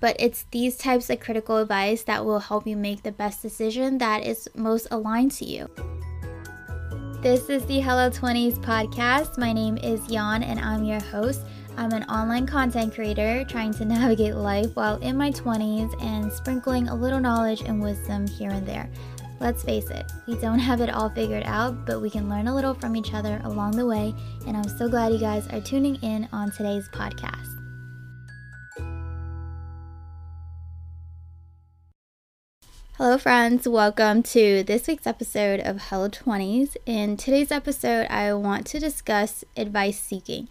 but it's these types of critical advice that will help you make the best decision that is most aligned to you. This is the Hello 20s podcast. My name is Yuan and I'm your host. I'm an online content creator trying to navigate life while in my 20s and sprinkling a little knowledge and wisdom here and there. Let's face it, we don't have it all figured out, but we can learn a little from each other along the way, and I'm so glad you guys are tuning in on today's podcast. Hello, friends. Welcome to this week's episode of Hello 20s. In today's episode, I want to discuss advice seeking.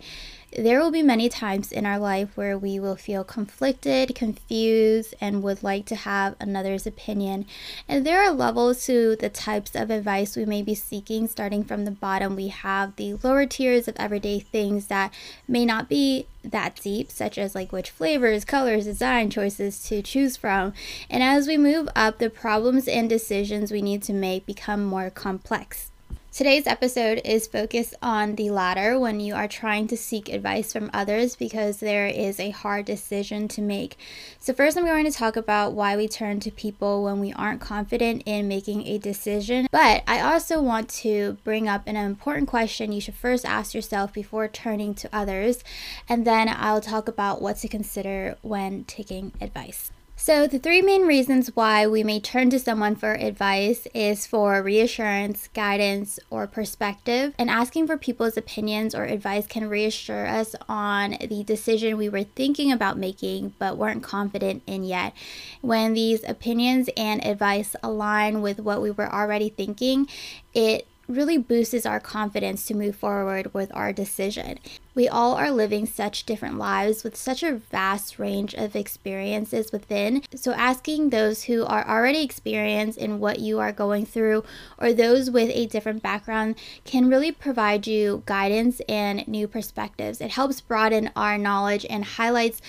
There will be many times in our life where we will feel conflicted, confused, and would like to have another's opinion. And there are levels to the types of advice we may be seeking. Starting from the bottom, we have the lower tiers of everyday things that may not be that deep, such as like which flavors, colors, design choices to choose from. And as we move up, the problems and decisions we need to make become more complex. Today's episode is focused on the latter when you are trying to seek advice from others because there is a hard decision to make. So, first, I'm going to talk about why we turn to people when we aren't confident in making a decision. But I also want to bring up an important question you should first ask yourself before turning to others, and then I'll talk about what to consider when taking advice. So, the three main reasons why we may turn to someone for advice is for reassurance, guidance, or perspective. And asking for people's opinions or advice can reassure us on the decision we were thinking about making but weren't confident in yet. When these opinions and advice align with what we were already thinking, it really boosts our confidence to move forward with our decision. We all are living such different lives with such a vast range of experiences within. So, asking those who are already experienced in what you are going through or those with a different background can really provide you guidance and new perspectives. It helps broaden our knowledge and highlights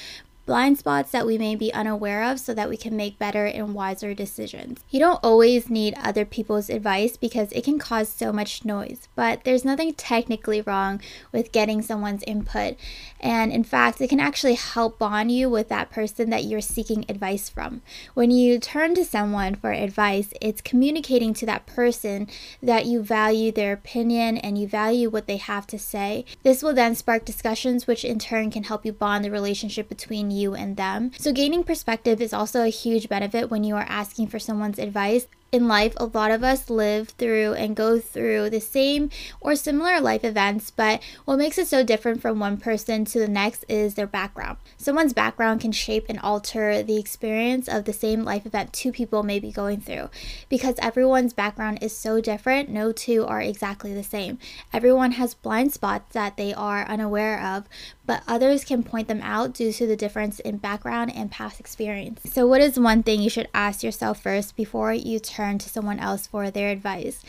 blind spots that we may be unaware of so that we can make better and wiser decisions. You don't always need other people's advice because it can cause so much noise, but there's nothing technically wrong with getting someone's input. And in fact, it can actually help bond you with that person that you're seeking advice from. When you turn to someone for advice, it's communicating to that person that you value their opinion and you value what they have to say. This will then spark discussions, which in turn can help you bond the relationship between you you and them. So, gaining perspective is also a huge benefit when you are asking for someone's advice in life, a lot of us live through and go through the same or similar life events, but what makes it so different from one person to the next is their background. Someone's background can shape and alter the experience of the same life event two people may be going through. Because everyone's background is so different, no two are exactly the same. Everyone has blind spots that they are unaware of, but others can point them out due to the difference in background and past experience. So, what is one thing you should ask yourself first before you turn? Turn to someone else for their advice.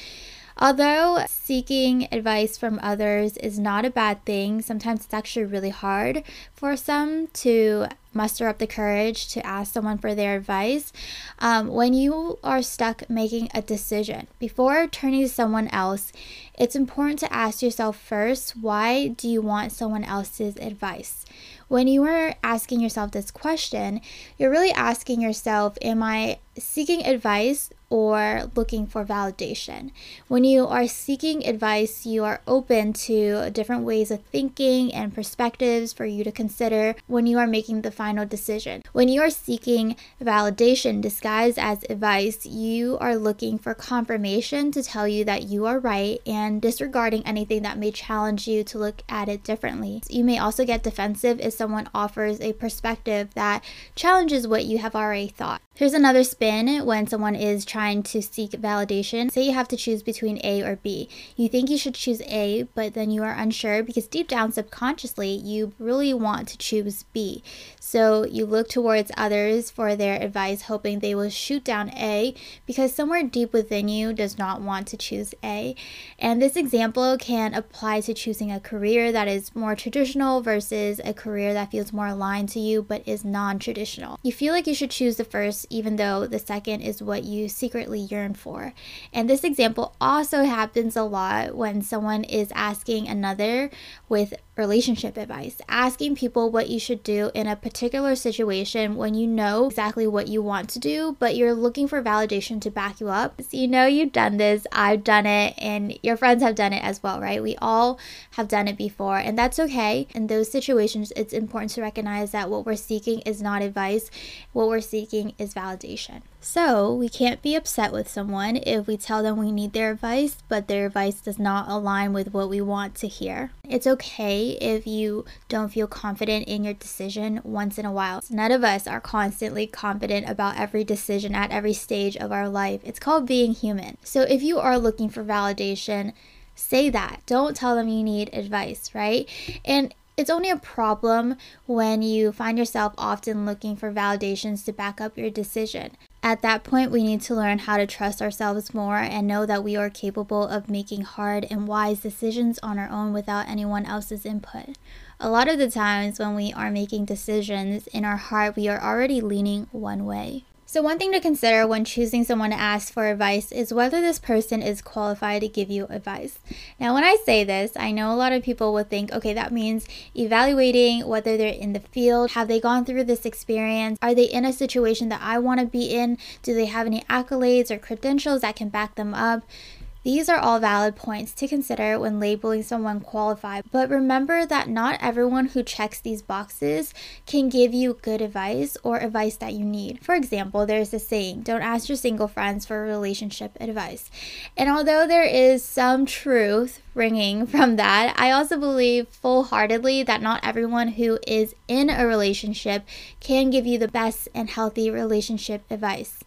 Although seeking advice from others is not a bad thing, sometimes it's actually really hard for some to muster up the courage to ask someone for their advice. Um, when you are stuck making a decision, before turning to someone else, it's important to ask yourself first why do you want someone else's advice? When you are asking yourself this question, you're really asking yourself, Am I seeking advice or looking for validation. When you are seeking advice, you are open to different ways of thinking and perspectives for you to consider when you are making the final decision. When you are seeking validation disguised as advice, you are looking for confirmation to tell you that you are right and disregarding anything that may challenge you to look at it differently. You may also get defensive if someone offers a perspective that challenges what you have already thought. Here's another spin when someone is trying to seek validation. Say you have to choose between A or B. You think you should choose A, but then you are unsure because deep down subconsciously you really want to choose B. So you look towards others for their advice, hoping they will shoot down A because somewhere deep within you does not want to choose A. And this example can apply to choosing a career that is more traditional versus a career that feels more aligned to you but is non traditional. You feel like you should choose the first even though the second is what you secretly yearn for. And this example also happens a lot when someone is asking another with relationship advice, asking people what you should do in a particular situation when you know exactly what you want to do, but you're looking for validation to back you up. So you know you've done this, I've done it, and your friends have done it as well, right? We all have done it before, and that's okay. In those situations, it's important to recognize that what we're seeking is not advice, what we're seeking is validation. So, we can't be upset with someone if we tell them we need their advice, but their advice does not align with what we want to hear. It's okay if you don't feel confident in your decision once in a while. None of us are constantly confident about every decision at every stage of our life. It's called being human. So, if you are looking for validation, say that. Don't tell them you need advice, right? And it's only a problem when you find yourself often looking for validations to back up your decision. At that point, we need to learn how to trust ourselves more and know that we are capable of making hard and wise decisions on our own without anyone else's input. A lot of the times, when we are making decisions in our heart, we are already leaning one way. So, one thing to consider when choosing someone to ask for advice is whether this person is qualified to give you advice. Now, when I say this, I know a lot of people will think, okay, that means evaluating whether they're in the field, have they gone through this experience, are they in a situation that I want to be in, do they have any accolades or credentials that can back them up. These are all valid points to consider when labeling someone qualified, but remember that not everyone who checks these boxes can give you good advice or advice that you need. For example, there's a saying don't ask your single friends for relationship advice. And although there is some truth ringing from that, I also believe full heartedly that not everyone who is in a relationship can give you the best and healthy relationship advice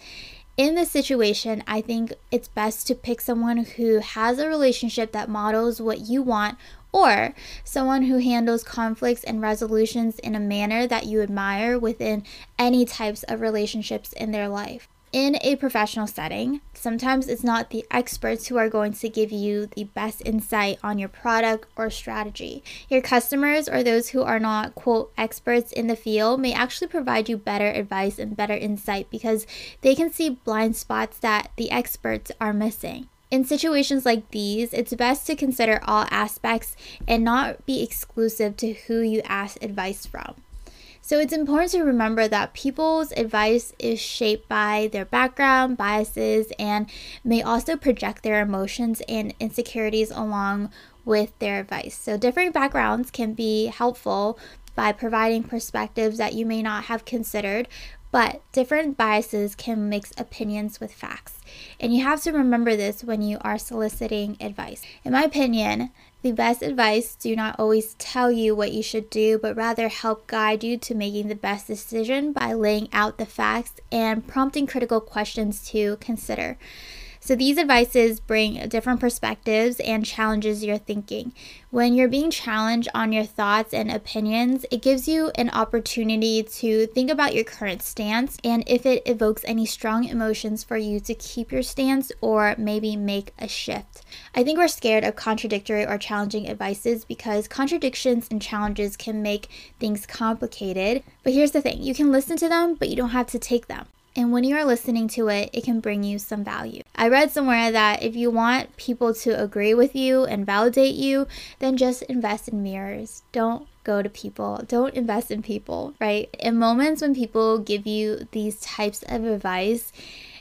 in this situation, I think it's best to pick someone who has a relationship that models what you want or someone who handles conflicts and resolutions in a manner that you admire within any types of relationships in their life in a professional setting, sometimes it's not the experts who are going to give you the best insight on your product or strategy. Your customers or those who are not, quote, experts in the field may actually provide you better advice and better insight because they can see blind spots that the experts are missing. In situations like these, it's best to consider all aspects and not be exclusive to who you ask advice from. So it's important to remember that people's advice is shaped by their background, biases, and may also project their emotions and insecurities along with their advice. So different backgrounds can be helpful by providing perspectives that you may not have considered, but different biases can mix opinions with facts. And you have to remember this when you are soliciting advice. In my opinion, the best advice do not always tell you what you should do, but rather help guide you to making the best decision by laying out the facts and prompting critical questions to consider. So these advices bring different perspectives and challenges your thinking. When you're being challenged on your thoughts and opinions, it gives you an opportunity to think about your current stance and if it evokes any strong emotions for you to keep your stance or maybe make a shift. I think we're scared of contradictory or challenging advices because contradictions and challenges can make things complicated. But here's the thing you can listen to them, but you don't have to take them. And when you are listening to it, it can bring you some value. I read somewhere that if you want people to agree with you and validate you, then just invest in mirrors. Don't go to people. Don't invest in people, right? In moments when people give you these types of advice,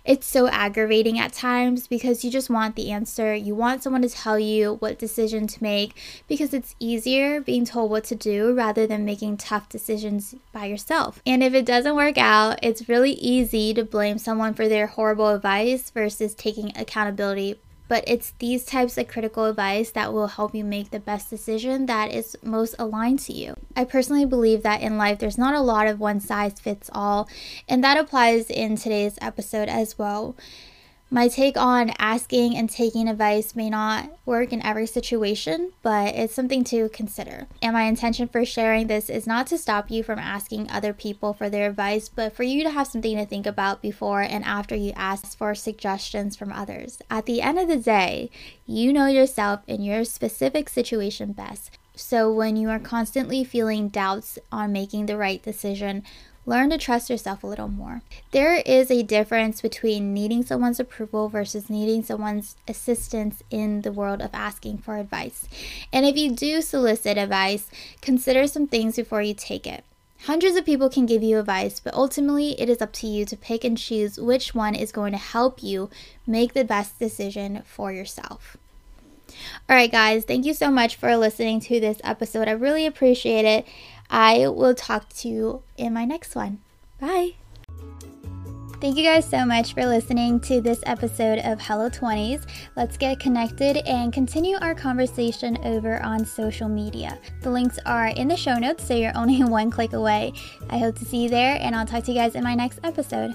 it's so aggravating at times because you just want the answer. You want someone to tell you what decision to make because it's easier being told what to do rather than making tough decisions by yourself. And if it doesn't work out, it's really easy to blame someone for their horrible advice versus taking accountability but it's these types of critical advice that will help you make the best decision that is most aligned to you. I personally believe that in life there's not a lot of one size fits all, and that applies in today's episode as well. My take on asking and taking advice may not work in every situation, but it's something to consider. And my intention for sharing this is not to stop you from asking other people for their advice, but for you to have something to think about before and after you ask for suggestions from others. At the end of the day, you know yourself and your specific situation best. So when you are constantly feeling doubts on making the right decision, learn to trust yourself a little more. There is a difference between needing someone's approval versus needing someone's assistance in the world of asking for advice. And if you do solicit advice, consider some things before you take it. Hundreds of people can give you advice, but ultimately it is up to you to pick and choose which one is going to help you make the best decision for yourself. All right, guys, thank you so much for listening to this episode. I really appreciate it. I will talk to you in my next one. Bye. Thank you guys so much for listening to this episode of Hello 20s. Let's get connected and continue our conversation over on social media. The links are in the show notes, so you're only one click away. I hope to see you there, and I'll talk to you guys in my next episode.